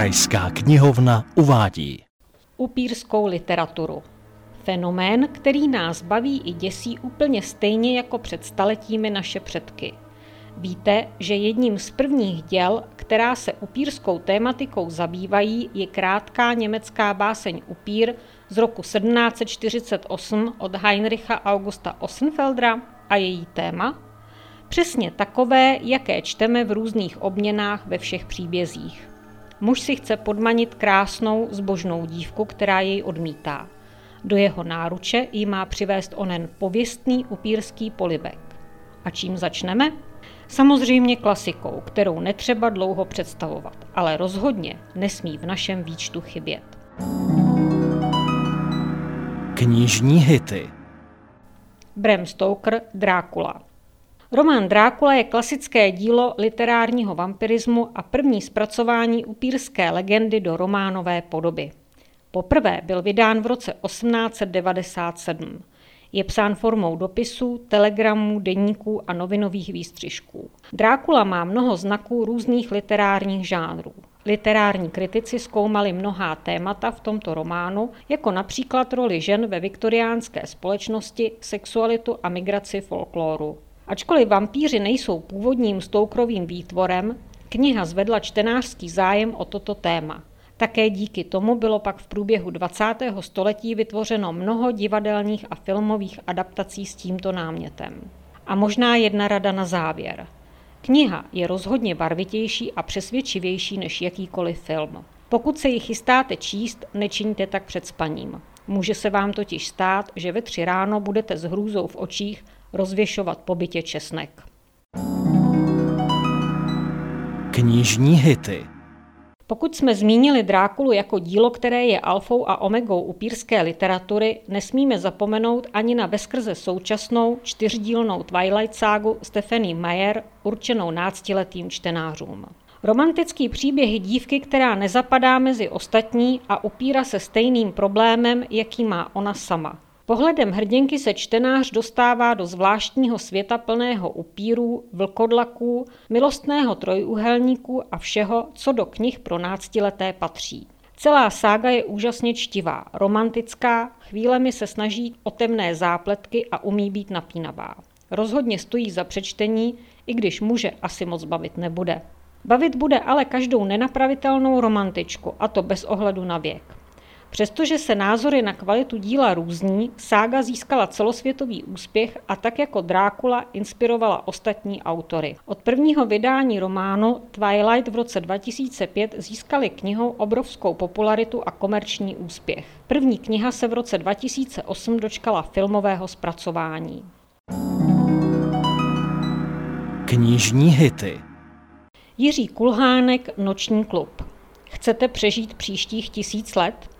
Krajská knihovna uvádí upírskou literaturu. Fenomén, který nás baví i děsí úplně stejně jako před staletími naše předky. Víte, že jedním z prvních děl, která se upírskou tématikou zabývají, je krátká německá báseň Upír z roku 1748 od Heinricha Augusta Ossenfeldra a její téma? Přesně takové, jaké čteme v různých obměnách ve všech příbězích. Muž si chce podmanit krásnou, zbožnou dívku, která jej odmítá. Do jeho náruče jí má přivést onen pověstný upírský polibek. A čím začneme? Samozřejmě klasikou, kterou netřeba dlouho představovat, ale rozhodně nesmí v našem výčtu chybět. Knižní hity Bram Stoker Drákula Román Drákula je klasické dílo literárního vampirismu a první zpracování upírské legendy do románové podoby. Poprvé byl vydán v roce 1897. Je psán formou dopisů, telegramů, deníků a novinových výstřižků. Drákula má mnoho znaků různých literárních žánrů. Literární kritici zkoumali mnohá témata v tomto románu, jako například roli žen ve viktoriánské společnosti, sexualitu a migraci folkloru. Ačkoliv vampíři nejsou původním stoukrovým výtvorem, kniha zvedla čtenářský zájem o toto téma. Také díky tomu bylo pak v průběhu 20. století vytvořeno mnoho divadelních a filmových adaptací s tímto námětem. A možná jedna rada na závěr. Kniha je rozhodně barvitější a přesvědčivější než jakýkoliv film. Pokud se ji chystáte číst, nečiňte tak před spaním. Může se vám totiž stát, že ve tři ráno budete s hrůzou v očích rozvěšovat po bytě česnek. Knižní hity pokud jsme zmínili Drákulu jako dílo, které je alfou a omegou upírské literatury, nesmíme zapomenout ani na veskrze současnou čtyřdílnou Twilight ságu Stephanie Meyer určenou náctiletým čtenářům. Romantický příběh dívky, která nezapadá mezi ostatní a upírá se stejným problémem, jaký má ona sama – Pohledem hrdinky se čtenář dostává do zvláštního světa plného upírů, vlkodlaků, milostného trojúhelníku a všeho, co do knih pro náctileté patří. Celá sága je úžasně čtivá, romantická, chvílemi se snaží o temné zápletky a umí být napínavá. Rozhodně stojí za přečtení, i když muže asi moc bavit nebude. Bavit bude ale každou nenapravitelnou romantičku, a to bez ohledu na věk. Přestože se názory na kvalitu díla různí, sága získala celosvětový úspěch a tak jako Drákula inspirovala ostatní autory. Od prvního vydání románu Twilight v roce 2005 získali knihou obrovskou popularitu a komerční úspěch. První kniha se v roce 2008 dočkala filmového zpracování. Knižní hity Jiří Kulhánek, Noční klub. Chcete přežít příštích tisíc let?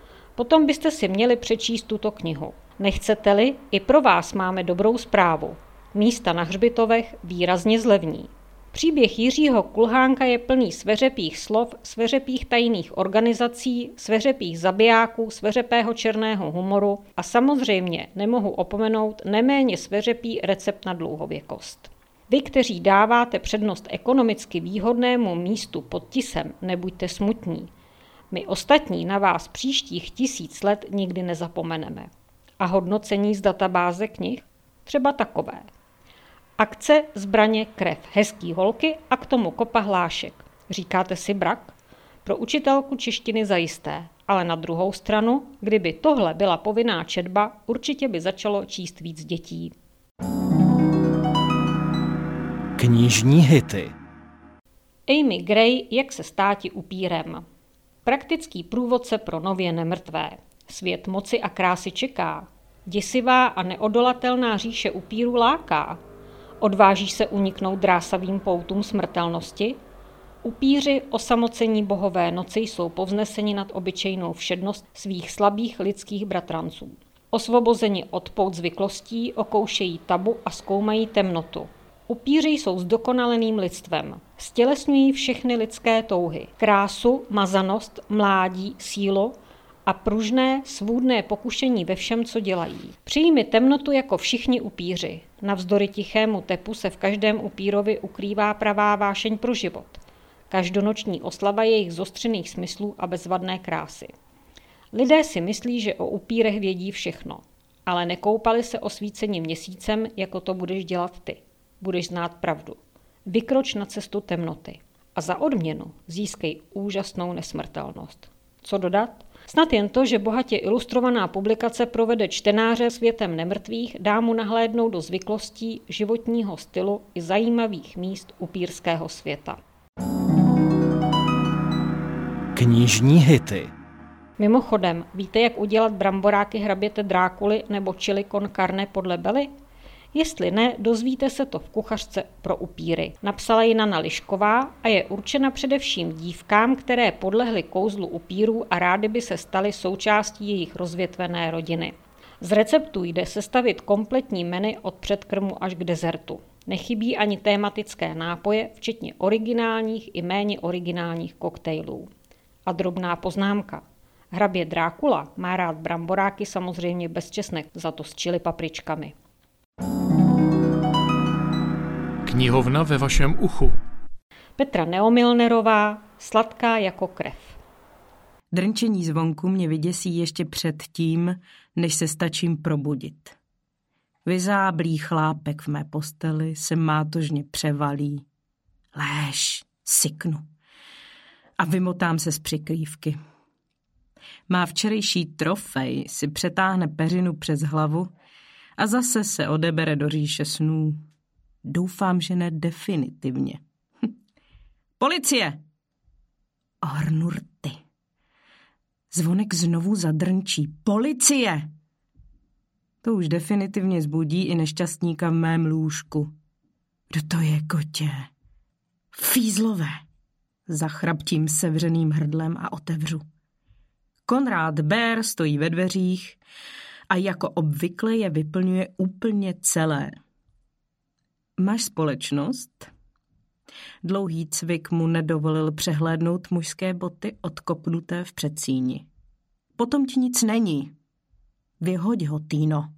Potom byste si měli přečíst tuto knihu. Nechcete-li, i pro vás máme dobrou zprávu. Místa na hřbitovech výrazně zlevní. Příběh Jiřího Kulhánka je plný sveřepých slov, sveřepých tajných organizací, sveřepých zabijáků, sveřepého černého humoru a samozřejmě nemohu opomenout neméně sveřepý recept na dlouhověkost. Vy, kteří dáváte přednost ekonomicky výhodnému místu pod tisem, nebuďte smutní. My ostatní na vás příštích tisíc let nikdy nezapomeneme. A hodnocení z databáze knih? Třeba takové. Akce, zbraně, krev, hezký holky a k tomu kopa hlášek. Říkáte si brak? Pro učitelku češtiny zajisté, ale na druhou stranu, kdyby tohle byla povinná četba, určitě by začalo číst víc dětí. Knižní hity Amy Gray, jak se státi upírem. Praktický průvodce pro nově nemrtvé. Svět moci a krásy čeká. Děsivá a neodolatelná říše upíru láká. Odváží se uniknout drásavým poutům smrtelnosti? Upíři, osamocení bohové noci jsou povzneseni nad obyčejnou všednost svých slabých lidských bratranců. Osvobozeni od pout zvyklostí okoušejí tabu a zkoumají temnotu. Upíři jsou zdokonaleným lidstvem. Stělesňují všechny lidské touhy. Krásu, mazanost, mládí, sílu a pružné, svůdné pokušení ve všem, co dělají. Přijmi temnotu jako všichni upíři. Navzdory tichému tepu se v každém upírovi ukrývá pravá vášeň pro život. každonoční oslava jejich zostřených smyslů a bezvadné krásy. Lidé si myslí, že o upírech vědí všechno, ale nekoupali se osvícení měsícem, jako to budeš dělat ty. Budeš znát pravdu. Vykroč na cestu temnoty a za odměnu získej úžasnou nesmrtelnost. Co dodat? Snad jen to, že bohatě ilustrovaná publikace provede čtenáře světem nemrtvých, dá mu nahlédnout do zvyklostí, životního stylu i zajímavých míst upírského světa. Knižní hity Mimochodem, víte, jak udělat bramboráky hraběte Drákuly nebo chili con carne podle Bely? Jestli ne, dozvíte se to v kuchařce pro upíry. Napsala ji Nana Lišková a je určena především dívkám, které podlehly kouzlu upírů a rády by se staly součástí jejich rozvětvené rodiny. Z receptů jde sestavit kompletní menu od předkrmu až k dezertu. Nechybí ani tématické nápoje, včetně originálních i méně originálních koktejlů. A drobná poznámka. Hrabě Drákula má rád bramboráky samozřejmě bez česnek, za to s čili papričkami. Knihovna ve vašem uchu. Petra Neomilnerová, sladká jako krev. Drnčení zvonku mě vyděsí ještě před tím, než se stačím probudit. Vyzáblý chlápek v mé posteli se mátožně převalí. Léž, syknu. A vymotám se z přikrývky. Má včerejší trofej si přetáhne peřinu přes hlavu a zase se odebere do říše snů. Doufám, že ne definitivně. Hm. Policie! Ornurty. Zvonek znovu zadrnčí. Policie! To už definitivně zbudí i nešťastníka v mém lůžku. Kdo to je, kotě? Fízlové. Zachraptím sevřeným hrdlem a otevřu. Konrád Bér stojí ve dveřích a jako obvykle je vyplňuje úplně celé. Máš společnost? Dlouhý cvik mu nedovolil přehlédnout mužské boty odkopnuté v předsíni. Potom ti nic není. Vyhoď ho, Týno.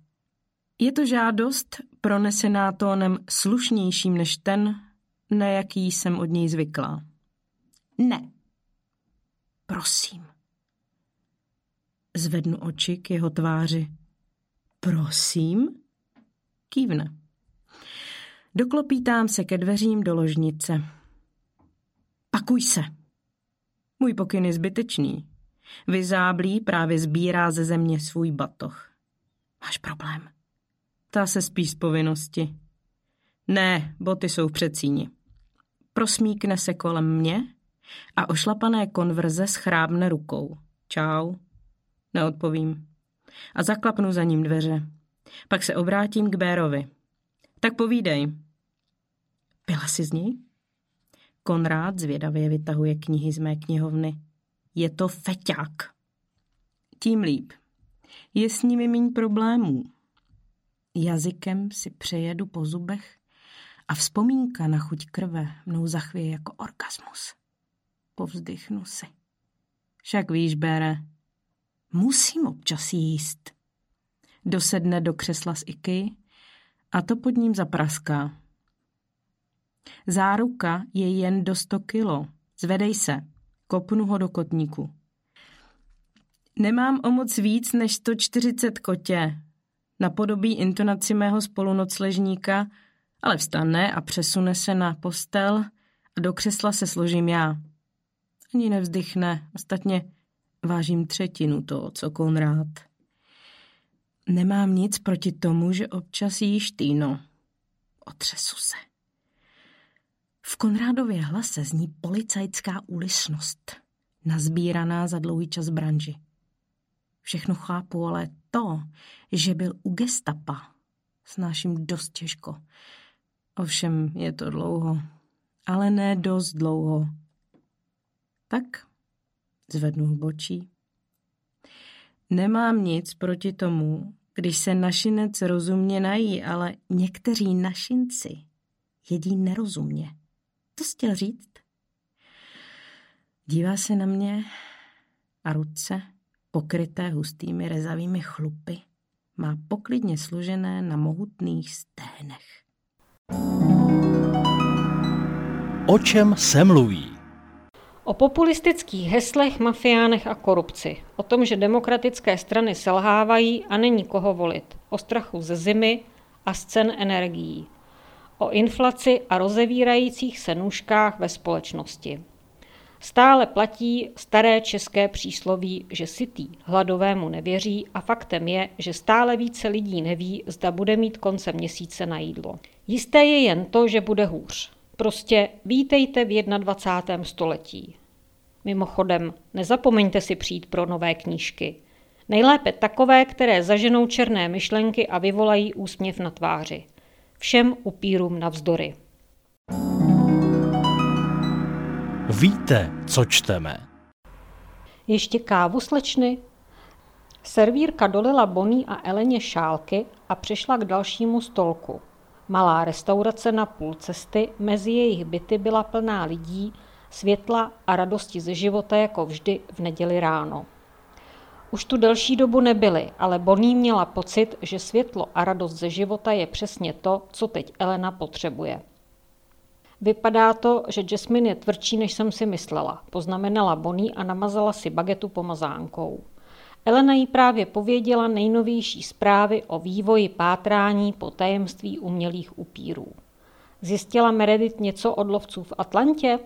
Je to žádost pronesená tónem slušnějším než ten, na jaký jsem od něj zvyklá. Ne. Prosím. Zvednu oči k jeho tváři. Prosím? Kývne. Doklopítám se ke dveřím do ložnice. Pakuj se. Můj pokyn je zbytečný. Vyzáblý právě sbírá ze země svůj batoh. Máš problém? Ta se spíš z povinnosti. Ne, boty jsou v předsíni. Prosmíkne se kolem mě a ošlapané konverze schrábne rukou. Čau. Neodpovím. A zaklapnu za ním dveře. Pak se obrátím k Bérovi. Tak povídej. Byla jsi z ní? Konrád zvědavě vytahuje knihy z mé knihovny. Je to feťák. Tím líp. Je s nimi míň problémů. Jazykem si přejedu po zubech a vzpomínka na chuť krve mnou zachvěje jako orgasmus. Povzdychnu si. Však víš, Bere, musím občas jíst. Dosedne do křesla z Iky a to pod ním zapraská. Záruka je jen do 100 kilo. Zvedej se. Kopnu ho do kotníku. Nemám o moc víc než 140 kotě. Napodobí intonaci mého spolunocležníka, ale vstane a přesune se na postel a do křesla se složím já. Ani nevzdychne, ostatně vážím třetinu toho, co Konrád. Nemám nic proti tomu, že občas jíš týno. Otřesu se. V Konrádově hlase zní policajská úlisnost, nazbíraná za dlouhý čas branži. Všechno chápu, ale to, že byl u gestapa, snáším dost těžko. Ovšem je to dlouho, ale ne dost dlouho. Tak zvednu bočí. Nemám nic proti tomu, když se našinec rozumně nají, ale někteří našinci jedí nerozumně. To chtěl říct? Dívá se na mě a ruce, pokryté hustými rezavými chlupy, má poklidně složené na mohutných sténech. O čem se mluví? O populistických heslech, mafiánech a korupci. O tom, že demokratické strany selhávají a není koho volit. O strachu ze zimy a z cen energií. O inflaci a rozevírajících se nůžkách ve společnosti. Stále platí staré české přísloví, že sytý hladovému nevěří a faktem je, že stále více lidí neví, zda bude mít konce měsíce na jídlo. Jisté je jen to, že bude hůř. Prostě vítejte v 21. století. Mimochodem, nezapomeňte si přijít pro nové knížky. Nejlépe takové, které zaženou černé myšlenky a vyvolají úsměv na tváři. Všem upírům navzdory. Víte, co čteme. Ještě kávu, slečny? Servírka dolila Boní a Eleně šálky a přišla k dalšímu stolku. Malá restaurace na půl cesty mezi jejich byty byla plná lidí, světla a radosti ze života jako vždy v neděli ráno. Už tu delší dobu nebyly, ale Bonnie měla pocit, že světlo a radost ze života je přesně to, co teď Elena potřebuje. Vypadá to, že Jasmine je tvrdší, než jsem si myslela, poznamenala Bonnie a namazala si bagetu pomazánkou. Elena jí právě pověděla nejnovější zprávy o vývoji pátrání po tajemství umělých upírů. Zjistila Meredith něco od lovců v Atlantě?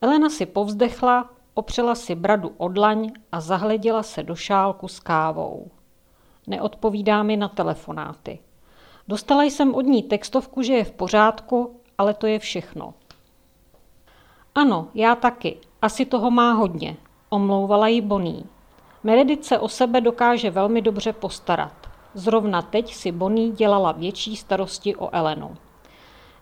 Elena si povzdechla, opřela si bradu o a zahleděla se do šálku s kávou. Neodpovídá mi na telefonáty. Dostala jsem od ní textovku, že je v pořádku, ale to je všechno. Ano, já taky. Asi toho má hodně, omlouvala ji Boní. Meredith se o sebe dokáže velmi dobře postarat. Zrovna teď si Bonnie dělala větší starosti o Elenu.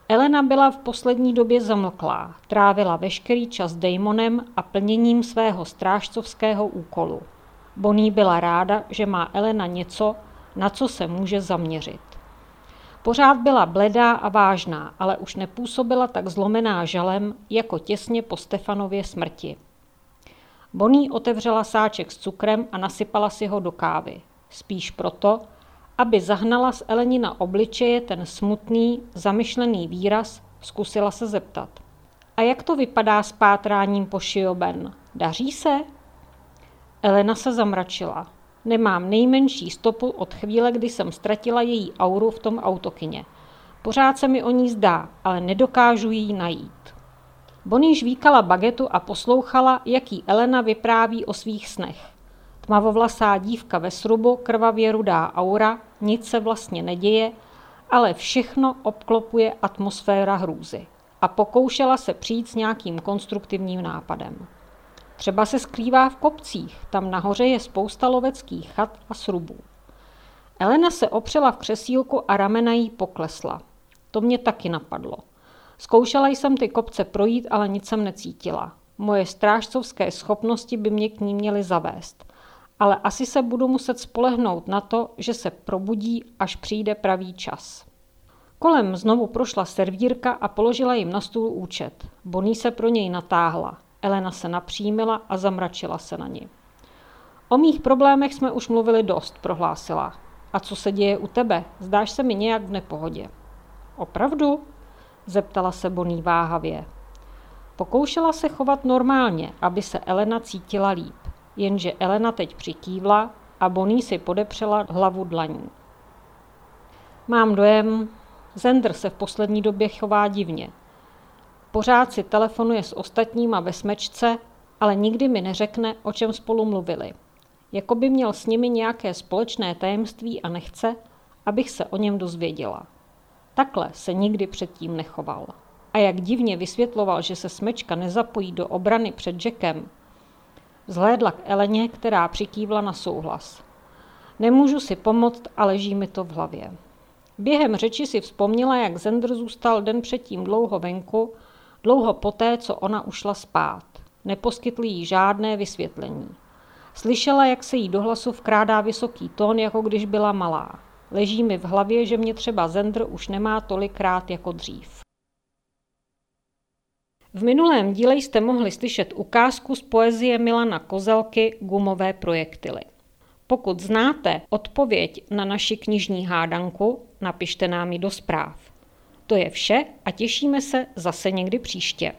Elena byla v poslední době zamlklá, trávila veškerý čas Damonem a plněním svého strážcovského úkolu. Bonnie byla ráda, že má Elena něco, na co se může zaměřit. Pořád byla bledá a vážná, ale už nepůsobila tak zlomená žalem, jako těsně po Stefanově smrti. Bonnie otevřela sáček s cukrem a nasypala si ho do kávy. Spíš proto, aby zahnala z Elenina obličeje ten smutný, zamyšlený výraz, zkusila se zeptat. A jak to vypadá s pátráním po Šioben? Daří se? Elena se zamračila. Nemám nejmenší stopu od chvíle, kdy jsem ztratila její auru v tom autokyně. Pořád se mi o ní zdá, ale nedokážu ji najít. Bonnie žvíkala bagetu a poslouchala, jaký Elena vypráví o svých snech. Tmavovlasá dívka ve srubu, krvavě rudá aura, nic se vlastně neděje, ale všechno obklopuje atmosféra hrůzy. A pokoušela se přijít s nějakým konstruktivním nápadem. Třeba se skrývá v kopcích, tam nahoře je spousta loveckých chat a srubů. Elena se opřela v křesílku a ramena jí poklesla. To mě taky napadlo. Zkoušela jsem ty kopce projít, ale nic jsem necítila. Moje strážcovské schopnosti by mě k ní měly zavést ale asi se budu muset spolehnout na to, že se probudí, až přijde pravý čas. Kolem znovu prošla servírka a položila jim na stůl účet. Bonnie se pro něj natáhla. Elena se napřímila a zamračila se na ní. O mých problémech jsme už mluvili dost, prohlásila. A co se děje u tebe? Zdáš se mi nějak v nepohodě. Opravdu? Zeptala se Bonnie váhavě. Pokoušela se chovat normálně, aby se Elena cítila líp jenže Elena teď přikývla a Bonnie si podepřela hlavu dlaní. Mám dojem, Zender se v poslední době chová divně. Pořád si telefonuje s ostatníma ve smečce, ale nikdy mi neřekne, o čem spolu mluvili. Jako by měl s nimi nějaké společné tajemství a nechce, abych se o něm dozvěděla. Takhle se nikdy předtím nechoval. A jak divně vysvětloval, že se smečka nezapojí do obrany před Jackem, Zhlédla k Eleně, která přikývla na souhlas. Nemůžu si pomoct a leží mi to v hlavě. Během řeči si vzpomněla, jak Zender zůstal den předtím dlouho venku, dlouho poté, co ona ušla spát. Neposkytl jí žádné vysvětlení. Slyšela, jak se jí do hlasu vkrádá vysoký tón, jako když byla malá. Leží mi v hlavě, že mě třeba Zender už nemá tolikrát jako dřív. V minulém díle jste mohli slyšet ukázku z poezie Milana Kozelky Gumové projektily. Pokud znáte odpověď na naši knižní hádanku, napište nám ji do zpráv. To je vše a těšíme se zase někdy příště.